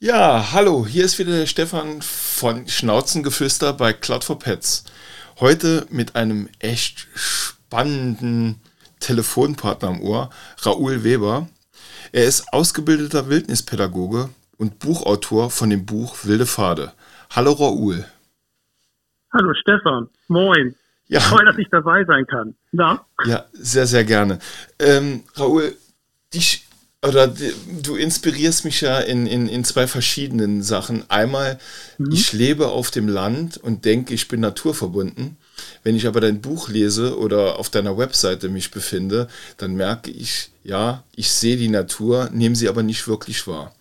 Ja, hallo, hier ist wieder der Stefan von Schnauzengeflüster bei Cloud for Pets. Heute mit einem echt spannenden Telefonpartner am Ohr, Raoul Weber. Er ist ausgebildeter Wildnispädagoge und Buchautor von dem Buch Wilde Pfade. Hallo Raoul. Hallo Stefan, moin. Ja. Toll, dass ich dabei sein kann. Na? Ja, sehr, sehr gerne. Ähm, Raoul, dich oder du inspirierst mich ja in, in, in zwei verschiedenen Sachen. Einmal, mhm. ich lebe auf dem Land und denke, ich bin naturverbunden. Wenn ich aber dein Buch lese oder auf deiner Webseite mich befinde, dann merke ich, ja, ich sehe die Natur, nehme sie aber nicht wirklich wahr.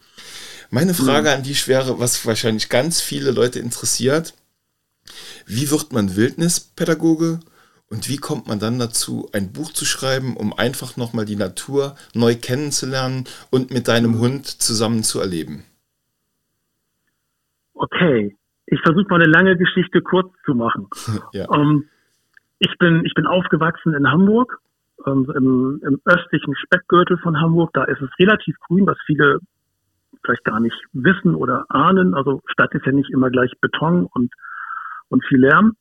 Meine Frage mhm. an dich wäre, was wahrscheinlich ganz viele Leute interessiert, wie wird man Wildnispädagoge und wie kommt man dann dazu, ein Buch zu schreiben, um einfach nochmal die Natur neu kennenzulernen und mit deinem Hund zusammen zu erleben? Okay, ich versuche mal eine lange Geschichte kurz zu machen. ja. ähm, ich, bin, ich bin aufgewachsen in Hamburg, ähm, im, im östlichen Speckgürtel von Hamburg. Da ist es relativ grün, was viele vielleicht gar nicht wissen oder ahnen. Also Stadt ist ja nicht immer gleich Beton und, und viel Lärm.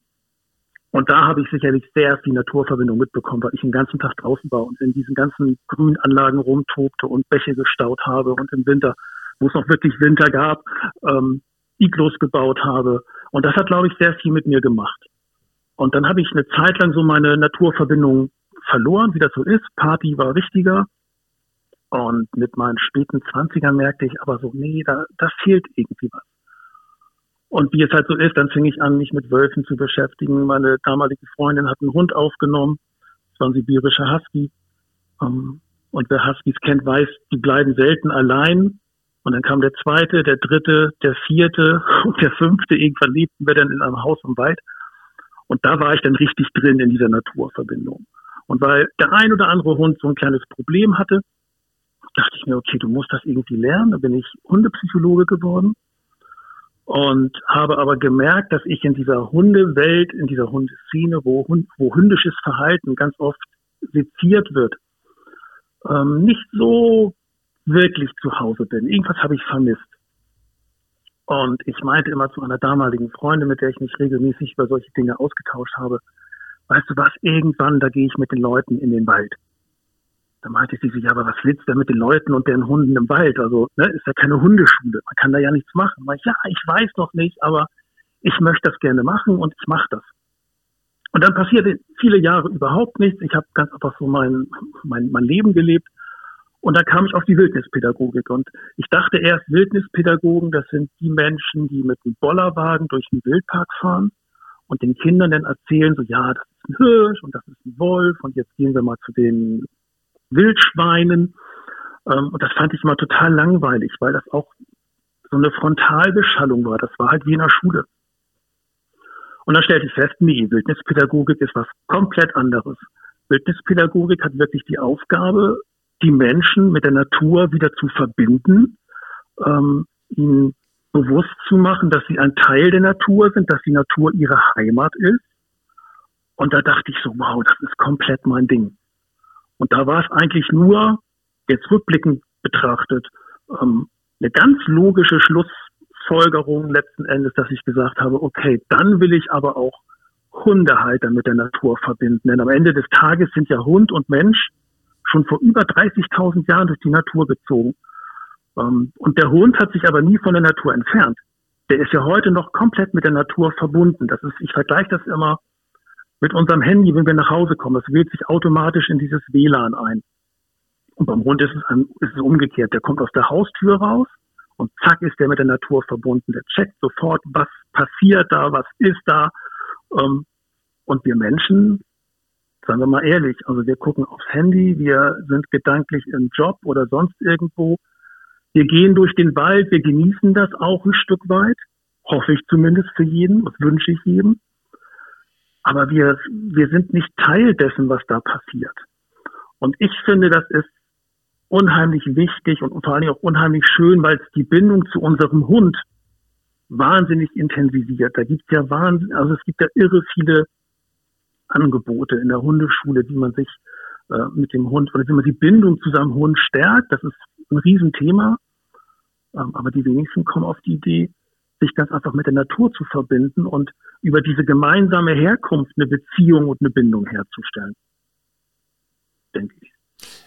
Und da habe ich sicherlich sehr viel Naturverbindung mitbekommen, weil ich den ganzen Tag draußen war und in diesen ganzen Grünanlagen rumtobte und Bäche gestaut habe und im Winter, wo es noch wirklich Winter gab, ähm, Iglos gebaut habe. Und das hat, glaube ich, sehr viel mit mir gemacht. Und dann habe ich eine Zeit lang so meine Naturverbindung verloren, wie das so ist. Party war wichtiger. Und mit meinen späten Zwanzigern merkte ich aber so, nee, da, da fehlt irgendwie was. Und wie es halt so ist, dann fing ich an, mich mit Wölfen zu beschäftigen. Meine damalige Freundin hat einen Hund aufgenommen. Das war ein sibirischer Husky. Ähm, und wer Huskies kennt, weiß, die bleiben selten allein. Und dann kam der zweite, der dritte, der vierte und der fünfte. Irgendwann lebten wir dann in einem Haus im Wald. Und da war ich dann richtig drin in dieser Naturverbindung. Und weil der ein oder andere Hund so ein kleines Problem hatte, dachte ich mir, okay, du musst das irgendwie lernen. Da bin ich Hundepsychologe geworden und habe aber gemerkt, dass ich in dieser Hundewelt, in dieser Hundeszene, wo, wo hündisches Verhalten ganz oft seziert wird, ähm, nicht so wirklich zu Hause bin. Irgendwas habe ich vermisst. Und ich meinte immer zu einer damaligen Freundin, mit der ich mich regelmäßig über solche Dinge ausgetauscht habe, weißt du was, irgendwann, da gehe ich mit den Leuten in den Wald. Da meinte sie sich, ja, aber was willst du denn mit den Leuten und deren Hunden im Wald? Also, ne, ist ja keine Hundeschule. Man kann da ja nichts machen. Ich, ja, ich weiß noch nicht, aber ich möchte das gerne machen und ich mache das. Und dann passierte viele Jahre überhaupt nichts. Ich habe ganz einfach so mein, mein, mein Leben gelebt. Und dann kam ich auf die Wildnispädagogik. Und ich dachte erst, Wildnispädagogen, das sind die Menschen, die mit einem Bollerwagen durch den Wildpark fahren und den Kindern dann erzählen, so, ja, das ist ein Hirsch und das ist ein Wolf und jetzt gehen wir mal zu den Wildschweinen. Ähm, und das fand ich immer total langweilig, weil das auch so eine Frontalbeschallung war. Das war halt wie in der Schule. Und dann stellte ich fest, nee, Wildnispädagogik ist was komplett anderes. Wildnispädagogik hat wirklich die Aufgabe, die Menschen mit der Natur wieder zu verbinden, ähm, ihnen bewusst zu machen, dass sie ein Teil der Natur sind, dass die Natur ihre Heimat ist. Und da dachte ich so, wow, das ist komplett mein Ding. Und da war es eigentlich nur, jetzt rückblickend betrachtet, ähm, eine ganz logische Schlussfolgerung letzten Endes, dass ich gesagt habe, okay, dann will ich aber auch Hundehalter mit der Natur verbinden. Denn am Ende des Tages sind ja Hund und Mensch schon vor über 30.000 Jahren durch die Natur gezogen. Ähm, und der Hund hat sich aber nie von der Natur entfernt. Der ist ja heute noch komplett mit der Natur verbunden. Das ist, ich vergleiche das immer mit unserem Handy, wenn wir nach Hause kommen. Das wählt sich automatisch in dieses WLAN ein. Und beim Hund ist es, ein, ist es umgekehrt. Der kommt aus der Haustür raus und zack ist der mit der Natur verbunden. Der checkt sofort, was passiert da, was ist da. Ähm, und wir Menschen, sagen wir mal ehrlich, also wir gucken aufs Handy, wir sind gedanklich im Job oder sonst irgendwo. Wir gehen durch den Wald, wir genießen das auch ein Stück weit, hoffe ich zumindest für jeden, das wünsche ich jedem. Aber wir, wir sind nicht Teil dessen, was da passiert. Und ich finde, das ist unheimlich wichtig und vor allen Dingen auch unheimlich schön, weil es die Bindung zu unserem Hund wahnsinnig intensiviert. Da gibt es ja wahnsinn, also es gibt ja irre viele Angebote in der Hundeschule, die man sich äh, mit dem Hund oder wie man die Bindung zu seinem Hund stärkt. Das ist ein Riesenthema. Ähm, aber die wenigsten kommen auf die Idee, sich ganz einfach mit der Natur zu verbinden und über diese gemeinsame Herkunft eine Beziehung und eine Bindung herzustellen. Denke ich.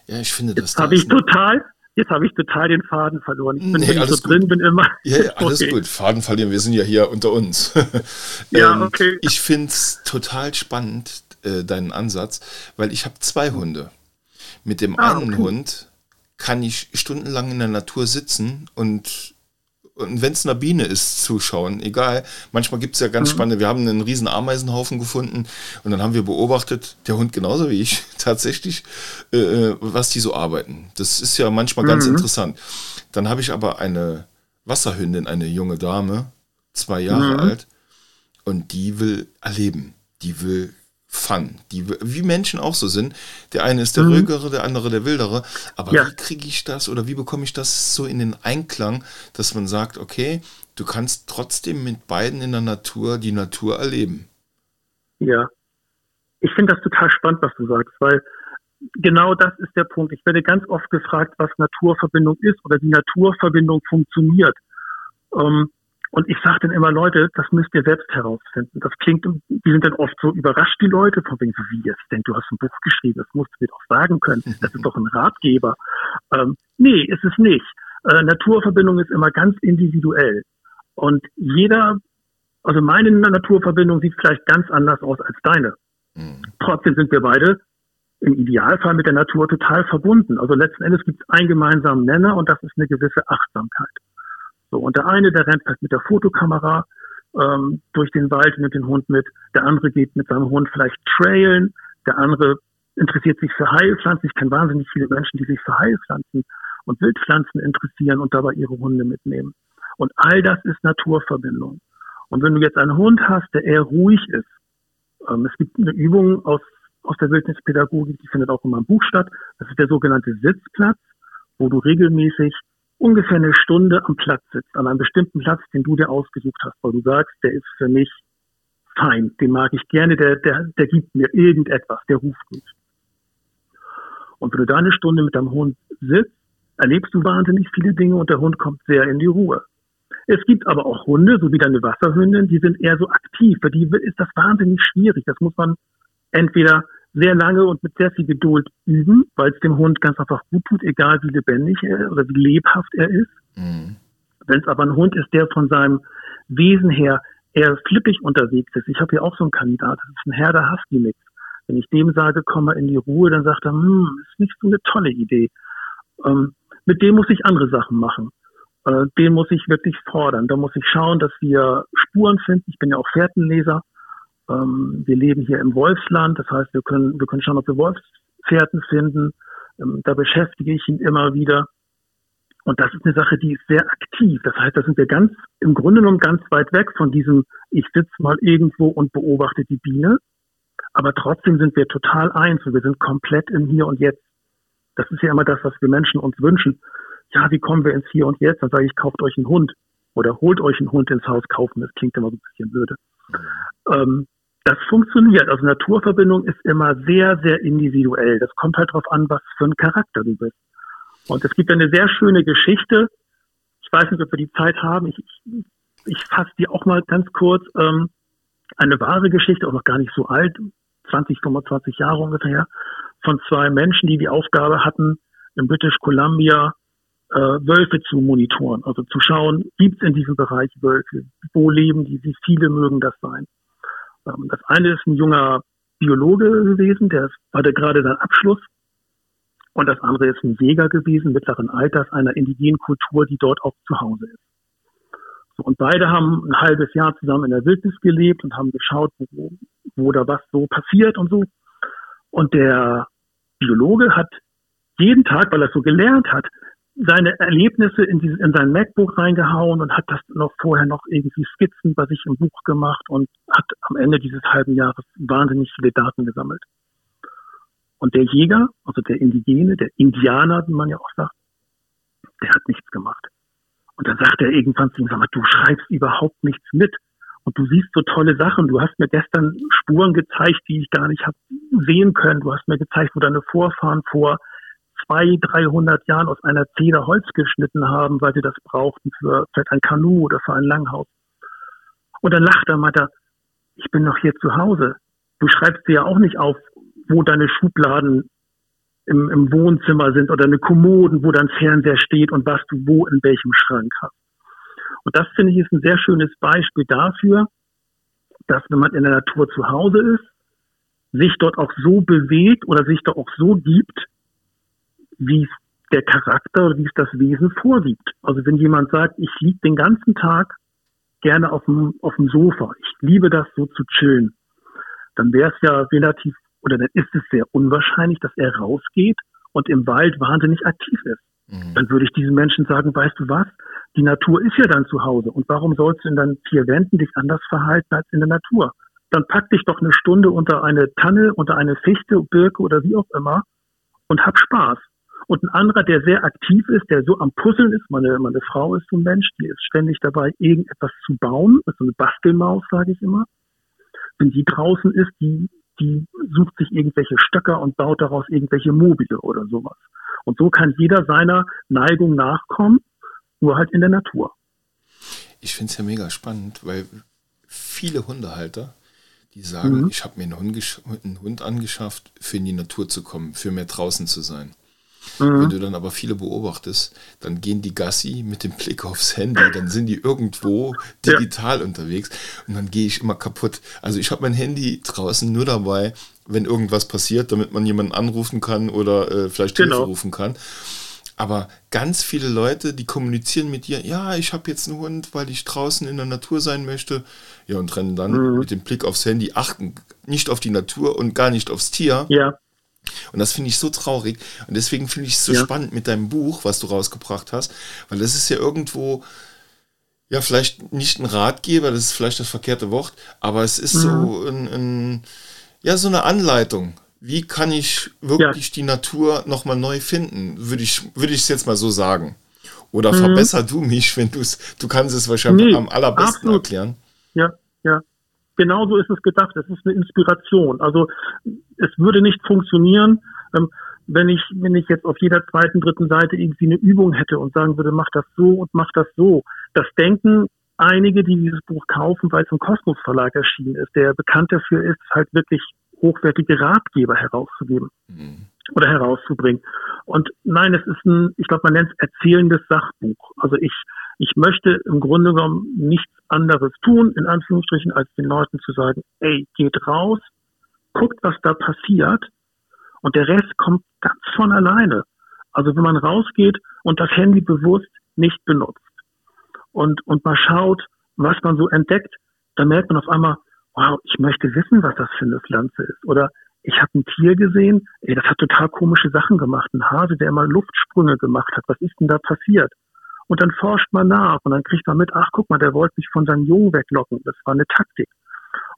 Ja, ich finde das. Jetzt habe ich total, jetzt habe ich total den Faden verloren. Ich bin nee, nicht so gut. drin, bin immer. Ja, ja alles okay. gut. Faden verlieren, wir sind ja hier unter uns. ja, ähm, okay. Ich finde es total spannend, äh, deinen Ansatz, weil ich habe zwei Hunde. Mit dem ah, einen okay. Hund kann ich stundenlang in der Natur sitzen und und wenn es eine Biene ist, zuschauen, egal. Manchmal gibt es ja ganz mhm. spannende, wir haben einen riesen Ameisenhaufen gefunden und dann haben wir beobachtet, der Hund genauso wie ich, tatsächlich, äh, äh, was die so arbeiten. Das ist ja manchmal mhm. ganz interessant. Dann habe ich aber eine Wasserhündin, eine junge Dame, zwei Jahre mhm. alt, und die will erleben. Die will Fun, die wie Menschen auch so sind. Der eine ist der mhm. ruhigere, der andere der wildere. Aber ja. wie kriege ich das oder wie bekomme ich das so in den Einklang, dass man sagt, okay, du kannst trotzdem mit beiden in der Natur die Natur erleben? Ja, ich finde das total spannend, was du sagst, weil genau das ist der Punkt. Ich werde ganz oft gefragt, was Naturverbindung ist oder wie Naturverbindung funktioniert. Ähm, und ich sage dann immer, Leute, das müsst ihr selbst herausfinden. Das klingt, die sind dann oft so überrascht, die Leute, von wegen so, wie jetzt, denn du hast ein Buch geschrieben, das musst du mir doch sagen können. Das ist doch ein Ratgeber. Ähm, nee, ist es nicht. Äh, Naturverbindung ist immer ganz individuell. Und jeder, also meine Naturverbindung sieht vielleicht ganz anders aus als deine. Mhm. Trotzdem sind wir beide im Idealfall mit der Natur total verbunden. Also letzten Endes gibt es einen gemeinsamen Nenner und das ist eine gewisse Achtsamkeit. So, und der eine, der rennt halt mit der Fotokamera ähm, durch den Wald, nimmt den Hund mit. Der andere geht mit seinem Hund vielleicht trailen. Der andere interessiert sich für Heilpflanzen. Ich kenne wahnsinnig viele Menschen, die sich für Heilpflanzen und Wildpflanzen interessieren und dabei ihre Hunde mitnehmen. Und all das ist Naturverbindung. Und wenn du jetzt einen Hund hast, der eher ruhig ist, ähm, es gibt eine Übung aus, aus der Wildnispädagogik, die findet auch in meinem Buch statt. Das ist der sogenannte Sitzplatz, wo du regelmäßig ungefähr eine Stunde am Platz sitzt, an einem bestimmten Platz, den du dir ausgesucht hast, weil du sagst, der ist für mich fein, den mag ich gerne, der, der, der gibt mir irgendetwas, der ruft mich. Und wenn du da eine Stunde mit deinem Hund sitzt, erlebst du wahnsinnig viele Dinge und der Hund kommt sehr in die Ruhe. Es gibt aber auch Hunde, so wie deine Wasserhündin, die sind eher so aktiv. Für die ist das wahnsinnig schwierig. Das muss man entweder sehr lange und mit sehr viel Geduld üben, weil es dem Hund ganz einfach gut tut, egal wie lebendig er oder wie lebhaft er ist. Mhm. Wenn es aber ein Hund ist, der von seinem Wesen her eher flippig unterwegs ist. Ich habe hier auch so einen Kandidat, das ist ein Herr der Husky-Mix. Wenn ich dem sage, komm mal in die Ruhe, dann sagt er, hm, ist nicht so eine tolle Idee. Ähm, mit dem muss ich andere Sachen machen. Äh, den muss ich wirklich fordern. Da muss ich schauen, dass wir Spuren finden. Ich bin ja auch Fährtenleser. Ähm, wir leben hier im Wolfsland, das heißt, wir können, wir können schauen, ob wir Wolfspferden finden. Ähm, da beschäftige ich ihn immer wieder. Und das ist eine Sache, die ist sehr aktiv. Das heißt, da sind wir ganz, im Grunde genommen ganz weit weg von diesem, ich sitze mal irgendwo und beobachte die Biene. Aber trotzdem sind wir total eins und wir sind komplett im Hier und Jetzt. Das ist ja immer das, was wir Menschen uns wünschen. Ja, wie kommen wir ins Hier und Jetzt? Dann sage ich, kauft euch einen Hund oder holt euch einen Hund ins Haus kaufen. Das klingt immer so ein bisschen blöde. Ähm, das funktioniert. Also Naturverbindung ist immer sehr, sehr individuell. Das kommt halt darauf an, was für ein Charakter du bist. Und es gibt eine sehr schöne Geschichte. Ich weiß nicht, ob wir die Zeit haben. Ich, ich, ich fasse die auch mal ganz kurz. Ähm, eine wahre Geschichte, auch noch gar nicht so alt, 20, 25 Jahre ungefähr, von zwei Menschen, die die Aufgabe hatten, in British Columbia äh, Wölfe zu monitoren, also zu schauen, gibt es in diesem Bereich Wölfe, wo leben die, wie viele mögen das sein. Das eine ist ein junger Biologe gewesen, der hatte gerade seinen Abschluss. Und das andere ist ein Jäger gewesen, mittleren Alters, einer indigenen Kultur, die dort auch zu Hause ist. So, und beide haben ein halbes Jahr zusammen in der Wildnis gelebt und haben geschaut, wo, wo da was so passiert und so. Und der Biologe hat jeden Tag, weil er so gelernt hat, seine Erlebnisse in, dieses, in sein MacBook reingehauen und hat das noch vorher noch irgendwie Skizzen bei sich im Buch gemacht und hat am Ende dieses halben Jahres wahnsinnig viele Daten gesammelt. Und der Jäger, also der Indigene, der Indianer, wie man ja auch sagt, der hat nichts gemacht. Und dann sagt er irgendwann zu ihm, sag mal, du schreibst überhaupt nichts mit. und du siehst so tolle Sachen. Du hast mir gestern Spuren gezeigt, die ich gar nicht habe sehen können. Du hast mir gezeigt, wo deine Vorfahren vor zwei, 300 Jahren aus einer Zeder Holz geschnitten haben, weil sie das brauchten für vielleicht ein Kanu oder für ein Langhaus. Und dann lacht er, meint er, ich bin noch hier zu Hause. Du schreibst dir ja auch nicht auf, wo deine Schubladen im, im Wohnzimmer sind oder eine Kommoden, wo dein Fernseher steht und was du wo in welchem Schrank hast. Und das finde ich ist ein sehr schönes Beispiel dafür, dass wenn man in der Natur zu Hause ist, sich dort auch so bewegt oder sich dort auch so gibt, wie es der Charakter oder wie es das Wesen vorgibt. Also wenn jemand sagt, ich liege den ganzen Tag gerne auf dem, auf dem Sofa, ich liebe das so zu chillen, dann wäre es ja relativ oder dann ist es sehr unwahrscheinlich, dass er rausgeht und im Wald wahnsinnig aktiv ist. Mhm. Dann würde ich diesen Menschen sagen, weißt du was? Die Natur ist ja dann zu Hause. Und warum sollst du in deinen vier Wänden dich anders verhalten als in der Natur? Dann pack dich doch eine Stunde unter eine Tanne, unter eine Fichte, Birke oder wie auch immer und hab Spaß. Und ein anderer, der sehr aktiv ist, der so am Puzzeln ist, meine, meine Frau ist so ein Mensch, die ist ständig dabei, irgendetwas zu bauen, ist so eine Bastelmaus, sage ich immer. Wenn die draußen ist, die die sucht sich irgendwelche Stöcker und baut daraus irgendwelche Mobile oder sowas. Und so kann jeder seiner Neigung nachkommen, nur halt in der Natur. Ich finde es ja mega spannend, weil viele Hundehalter, die sagen, mhm. ich habe mir einen Hund, einen Hund angeschafft, für in die Natur zu kommen, für mehr draußen zu sein. Mhm. Wenn du dann aber viele beobachtest, dann gehen die Gassi mit dem Blick aufs Handy, dann sind die irgendwo digital ja. unterwegs und dann gehe ich immer kaputt. Also ich habe mein Handy draußen nur dabei, wenn irgendwas passiert, damit man jemanden anrufen kann oder äh, vielleicht genau. Hilfe rufen kann. Aber ganz viele Leute, die kommunizieren mit dir, ja, ich habe jetzt einen Hund, weil ich draußen in der Natur sein möchte. Ja, und rennen dann mhm. mit dem Blick aufs Handy, achten nicht auf die Natur und gar nicht aufs Tier. Ja. Und das finde ich so traurig. Und deswegen finde ich es so ja. spannend mit deinem Buch, was du rausgebracht hast, weil das ist ja irgendwo, ja, vielleicht nicht ein Ratgeber, das ist vielleicht das verkehrte Wort, aber es ist mhm. so ein, ein, ja, so eine Anleitung. Wie kann ich wirklich ja. die Natur nochmal neu finden? Würde ich, würde ich es jetzt mal so sagen. Oder mhm. verbesser du mich, wenn du es, du kannst es wahrscheinlich nee, am allerbesten absolut. erklären. Ja, ja genauso ist es gedacht. Es ist eine Inspiration. Also es würde nicht funktionieren, ähm, wenn ich, wenn ich jetzt auf jeder zweiten, dritten Seite irgendwie eine Übung hätte und sagen würde, mach das so und mach das so. Das denken einige, die dieses Buch kaufen, weil es im Kosmos Verlag erschienen ist, der bekannt dafür ist, halt wirklich hochwertige Ratgeber herauszugeben mhm. oder herauszubringen. Und nein, es ist ein, ich glaube, man nennt es erzählendes Sachbuch. Also ich, ich möchte im Grunde genommen nichts anderes tun, in Anführungsstrichen, als den Leuten zu sagen, ey, geht raus, guckt, was da passiert und der Rest kommt ganz von alleine. Also wenn man rausgeht und das Handy bewusst nicht benutzt und, und mal schaut, was man so entdeckt, dann merkt man auf einmal, wow, ich möchte wissen, was das für eine Pflanze ist. Oder ich habe ein Tier gesehen, ey, das hat total komische Sachen gemacht. Ein Hase, der immer Luftsprünge gemacht hat. Was ist denn da passiert? Und dann forscht man nach und dann kriegt man mit, ach guck mal, der wollte mich von seinem Jungen weglocken. Das war eine Taktik.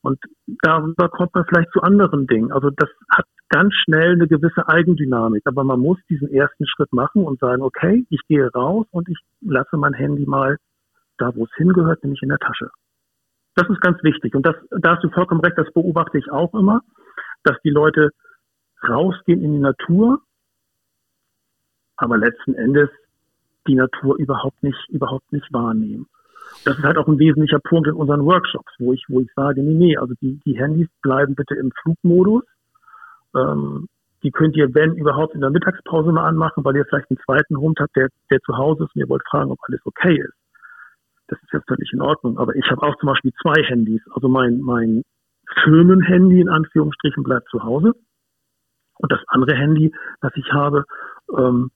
Und darüber kommt man vielleicht zu anderen Dingen. Also das hat ganz schnell eine gewisse Eigendynamik. Aber man muss diesen ersten Schritt machen und sagen, okay, ich gehe raus und ich lasse mein Handy mal da, wo es hingehört, nämlich in der Tasche. Das ist ganz wichtig. Und das, da hast du vollkommen recht, das beobachte ich auch immer, dass die Leute rausgehen in die Natur, aber letzten Endes die Natur überhaupt nicht, überhaupt nicht wahrnehmen. Das ist halt auch ein wesentlicher Punkt in unseren Workshops, wo ich, wo ich sage, nee, nee, also die, die Handys bleiben bitte im Flugmodus. Ähm, die könnt ihr, wenn überhaupt, in der Mittagspause mal anmachen, weil ihr vielleicht einen zweiten Hund habt, der, der zu Hause ist und ihr wollt fragen, ob alles okay ist. Das ist ja völlig in Ordnung. Aber ich habe auch zum Beispiel zwei Handys. Also mein, mein Firmenhandy in Anführungsstrichen bleibt zu Hause. Und das andere Handy, was ich habe, ähm,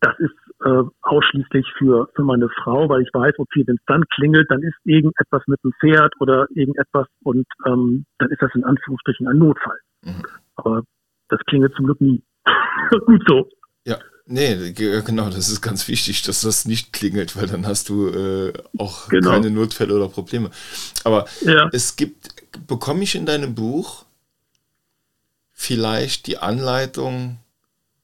das ist äh, ausschließlich für, für meine Frau, weil ich weiß, okay, wenn es dann klingelt, dann ist irgendetwas mit dem Pferd oder irgendetwas und ähm, dann ist das in Anführungsstrichen ein Notfall. Mhm. Aber das klingelt zum Glück nie. Gut so. Ja, nee, genau, das ist ganz wichtig, dass das nicht klingelt, weil dann hast du äh, auch genau. keine Notfälle oder Probleme. Aber ja. es gibt, bekomme ich in deinem Buch vielleicht die Anleitung,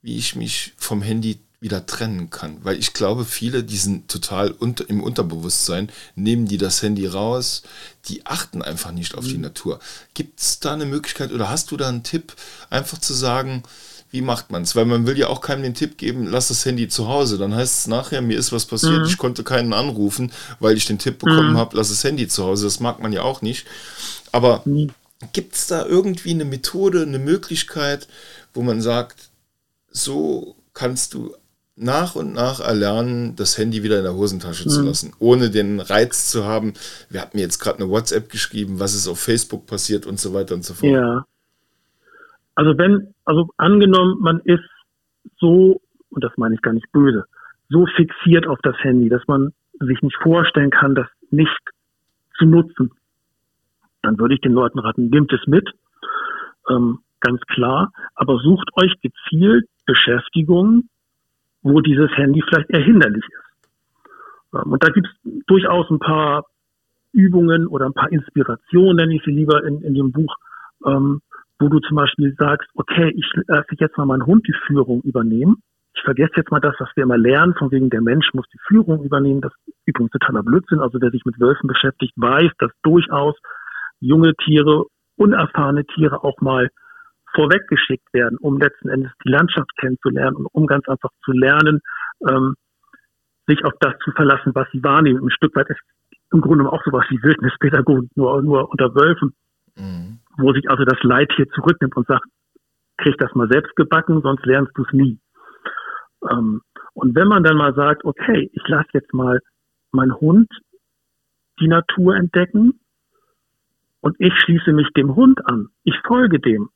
wie ich mich vom Handy wieder trennen kann. Weil ich glaube, viele, die sind total unter, im Unterbewusstsein, nehmen die das Handy raus, die achten einfach nicht auf mhm. die Natur. Gibt es da eine Möglichkeit oder hast du da einen Tipp, einfach zu sagen, wie macht man es? Weil man will ja auch keinem den Tipp geben, lass das Handy zu Hause. Dann heißt es nachher, mir ist was passiert, mhm. ich konnte keinen anrufen, weil ich den Tipp bekommen mhm. habe, lass das Handy zu Hause. Das mag man ja auch nicht. Aber mhm. gibt es da irgendwie eine Methode, eine Möglichkeit, wo man sagt, so kannst du nach und nach erlernen, das Handy wieder in der Hosentasche mhm. zu lassen, ohne den Reiz zu haben, wir hatten mir jetzt gerade eine WhatsApp geschrieben, was ist auf Facebook passiert und so weiter und so fort. Ja. Also wenn, also angenommen, man ist so, und das meine ich gar nicht böse, so fixiert auf das Handy, dass man sich nicht vorstellen kann, das nicht zu nutzen, dann würde ich den Leuten raten, nehmt es mit, ähm, ganz klar, aber sucht euch gezielt Beschäftigungen, wo dieses Handy vielleicht eher hinderlich ist. Ähm, und da gibt es durchaus ein paar Übungen oder ein paar Inspirationen, nenne ich sie lieber in, in dem Buch, ähm, wo du zum Beispiel sagst, okay, ich lasse jetzt mal meinen Hund die Führung übernehmen. Ich vergesse jetzt mal das, was wir immer lernen, von wegen der Mensch muss die Führung übernehmen. Das ist übrigens totaler Blödsinn. Also wer sich mit Wölfen beschäftigt, weiß, dass durchaus junge Tiere, unerfahrene Tiere auch mal vorweggeschickt werden, um letzten Endes die Landschaft kennenzulernen und um ganz einfach zu lernen, ähm, sich auf das zu verlassen, was sie wahrnehmen. Ein Stück weit ist im Grunde auch sowas wie Wildnispädagogik, nur, nur unter Wölfen. Mhm wo sich also das Leid hier zurücknimmt und sagt, krieg das mal selbst gebacken, sonst lernst du es nie. Ähm, und wenn man dann mal sagt, okay, ich lasse jetzt mal meinen Hund die Natur entdecken und ich schließe mich dem Hund an, ich folge dem,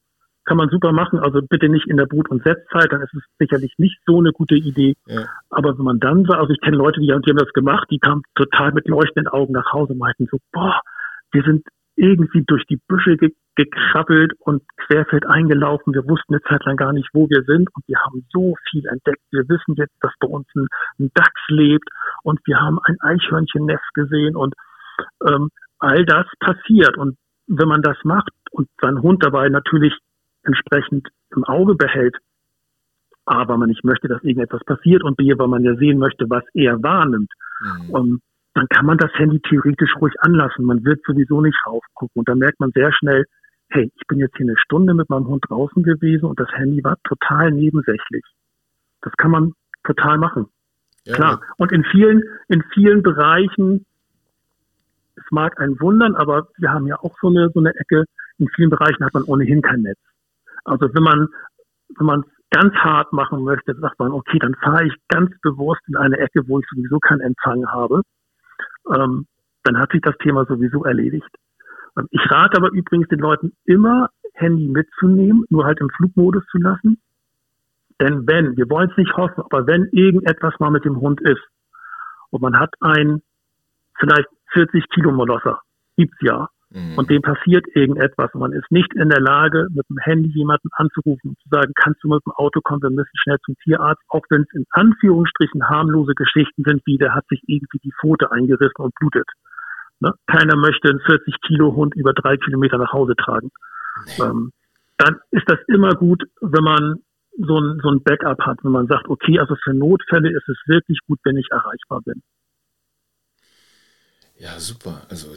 kann man super machen. Also bitte nicht in der Brut- und Setzzeit, dann ist es sicherlich nicht so eine gute Idee. Ja. Aber wenn man dann sagt, also ich kenne Leute, die, die haben das gemacht, die kamen total mit leuchtenden Augen nach Hause und meinten so, boah, wir sind irgendwie durch die Büsche ge gekrabbelt und querfeld eingelaufen. Wir wussten eine Zeit lang gar nicht, wo wir sind und wir haben so viel entdeckt. Wir wissen jetzt, dass bei uns ein, ein Dachs lebt und wir haben ein Eichhörnchennest gesehen und ähm, all das passiert. Und wenn man das macht und seinen Hund dabei natürlich entsprechend im Auge behält, aber man nicht möchte, dass irgendetwas passiert und B, weil man ja sehen möchte, was er wahrnimmt. Mhm. Um, dann kann man das Handy theoretisch ruhig anlassen. Man wird sowieso nicht raufgucken. Und dann merkt man sehr schnell, hey, ich bin jetzt hier eine Stunde mit meinem Hund draußen gewesen und das Handy war total nebensächlich. Das kann man total machen. Ja, Klar. Und in vielen, in vielen Bereichen, es mag einen wundern, aber wir haben ja auch so eine, so eine Ecke, in vielen Bereichen hat man ohnehin kein Netz. Also wenn man, wenn man ganz hart machen möchte, sagt man, okay, dann fahre ich ganz bewusst in eine Ecke, wo ich sowieso keinen Empfang habe ähm, dann hat sich das Thema sowieso erledigt. Ähm, ich rate aber übrigens den Leuten immer, Handy mitzunehmen, nur halt im Flugmodus zu lassen. Denn wenn, wir wollen es nicht hoffen, aber wenn irgendetwas mal mit dem Hund ist und man hat ein vielleicht 40 Kilo Molosser, gibt's ja, Mhm. Und dem passiert irgendetwas. Und man ist nicht in der Lage, mit dem Handy jemanden anzurufen und zu sagen, kannst du mit dem Auto kommen, wir müssen schnell zum Tierarzt, auch wenn es in Anführungsstrichen harmlose Geschichten sind, wie der hat sich irgendwie die Pfote eingerissen und blutet. Ne? Keiner möchte einen 40 Kilo Hund über drei Kilometer nach Hause tragen. Nee. Ähm, dann ist das immer gut, wenn man so ein, so ein Backup hat, wenn man sagt, okay, also für Notfälle ist es wirklich gut, wenn ich erreichbar bin. Ja, super. Also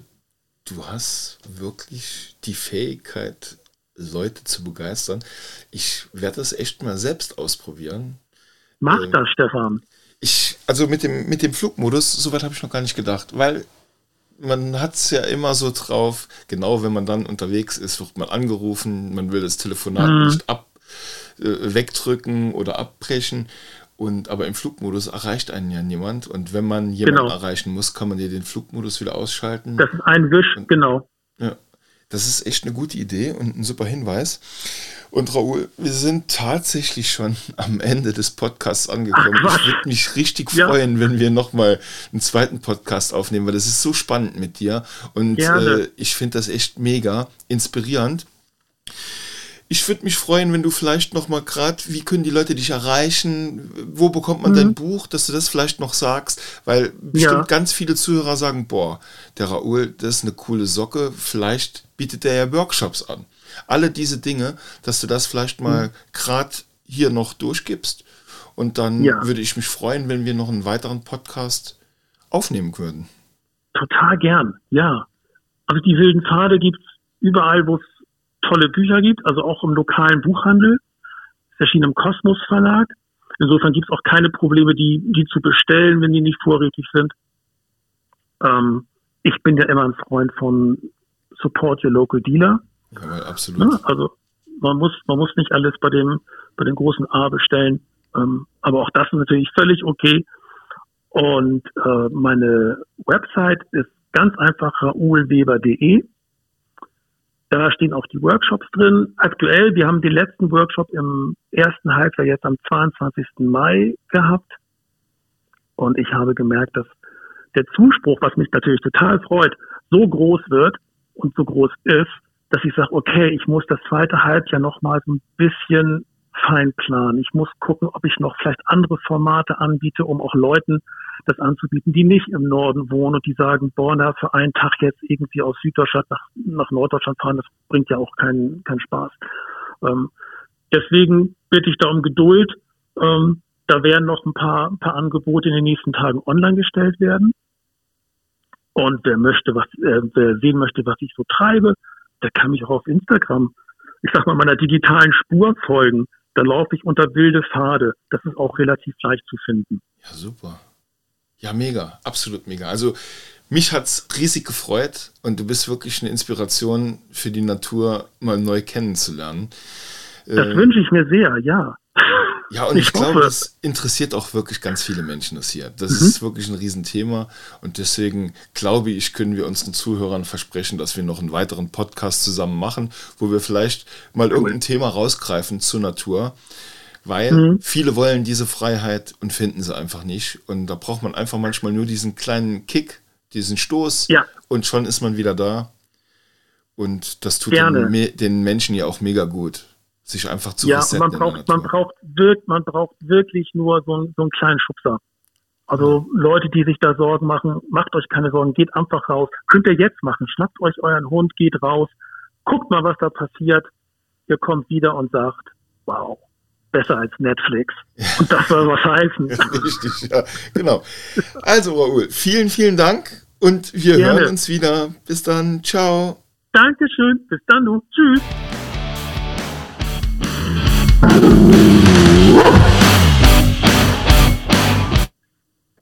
du hast wirklich die Fähigkeit, Leute zu begeistern. Ich werde das echt mal selbst ausprobieren. Mach äh, das, Stefan. Ich, also mit dem, mit dem Flugmodus, soweit habe ich noch gar nicht gedacht, weil man hat es ja immer so drauf, genau wenn man dann unterwegs ist, wird man angerufen, man will das Telefonat mhm. nicht ab, äh, wegdrücken oder abbrechen. Und aber im Flugmodus erreicht einen ja niemand. Und wenn man jemanden genau. erreichen muss, kann man ja den Flugmodus wieder ausschalten. Das ist ein Wisch, und, genau. Ja, das ist echt eine gute Idee und ein super Hinweis. Und Raoul, wir sind tatsächlich schon am Ende des Podcasts angekommen. Ach, ich würde mich richtig ja. freuen, wenn wir nochmal einen zweiten Podcast aufnehmen, weil das ist so spannend mit dir. Und äh, ich finde das echt mega inspirierend ich würde mich freuen, wenn du vielleicht noch mal gerade, wie können die Leute dich erreichen? Wo bekommt man mhm. dein Buch, dass du das vielleicht noch sagst? Weil bestimmt ja. ganz viele Zuhörer sagen, boah, der Raoul, das ist eine coole Socke. Vielleicht bietet er ja Workshops an. Alle diese Dinge, dass du das vielleicht mal mhm. gerade hier noch durchgibst Und dann ja. würde ich mich freuen, wenn wir noch einen weiteren Podcast aufnehmen würden. Total gern, ja. Also die wilden Pfade gibt es überall, wo es tolle Bücher gibt, also auch im lokalen Buchhandel. Es erschien im Kosmos Verlag. Insofern gibt es auch keine Probleme, die, die zu bestellen, wenn die nicht vorrätig sind. Ähm, ich bin ja immer ein Freund von Support Your Local Dealer. Ja, absolut. Ja, also man muss, man muss nicht alles bei dem, bei den großen A bestellen. Ähm, aber auch das ist natürlich völlig okay. Und äh, meine Website ist ganz einfach raoulweber.de. Da stehen auch die Workshops drin. Aktuell, wir haben den letzten Workshop im ersten Halbjahr jetzt am 22. Mai gehabt. Und ich habe gemerkt, dass der Zuspruch, was mich natürlich total freut, so groß wird und so groß ist, dass ich sage, okay, ich muss das zweite Halbjahr noch mal so ein bisschen fein planen. Ich muss gucken, ob ich noch vielleicht andere Formate anbiete, um auch Leuten das anzubieten, die nicht im Norden wohnen und die sagen, boah, na, für einen Tag jetzt irgendwie aus Süddeutschland nach, nach Norddeutschland fahren, das bringt ja auch keinen, keinen Spaß. Ähm, deswegen bitte ich da um Geduld. Ähm, da werden noch ein paar, ein paar Angebote in den nächsten Tagen online gestellt werden. Und wer möchte, was, äh, wer sehen möchte, was ich so treibe, der kann mich auch auf Instagram, ich sag mal, meiner digitalen Spur folgen. Da laufe ich unter wilde Pfade. Das ist auch relativ leicht zu finden. Ja, super. Ja, mega. Absolut mega. Also, mich hat es riesig gefreut und du bist wirklich eine Inspiration für die Natur mal neu kennenzulernen. Das äh, wünsche ich mir sehr, ja. Ja, und ich, ich glaube, das interessiert auch wirklich ganz viele Menschen das hier. Das mhm. ist wirklich ein Riesenthema und deswegen glaube ich, können wir unseren Zuhörern versprechen, dass wir noch einen weiteren Podcast zusammen machen, wo wir vielleicht mal irgendein Thema rausgreifen zur Natur, weil mhm. viele wollen diese Freiheit und finden sie einfach nicht und da braucht man einfach manchmal nur diesen kleinen Kick, diesen Stoß ja. und schon ist man wieder da und das tut den, den Menschen ja auch mega gut sich einfach zu Ja, man braucht, man braucht, wirk, man braucht wirklich nur so, so einen kleinen Schubser. Also. Leute, die sich da Sorgen machen, macht euch keine Sorgen, geht einfach raus. Könnt ihr jetzt machen. Schnappt euch euren Hund, geht raus, guckt mal, was da passiert. Ihr kommt wieder und sagt, wow, besser als Netflix. Und das soll was heißen. Richtig, ja, genau. Also, Raoul, vielen, vielen Dank und wir Gerne. hören uns wieder. Bis dann. Ciao. Dankeschön. Bis dann, du. Tschüss. you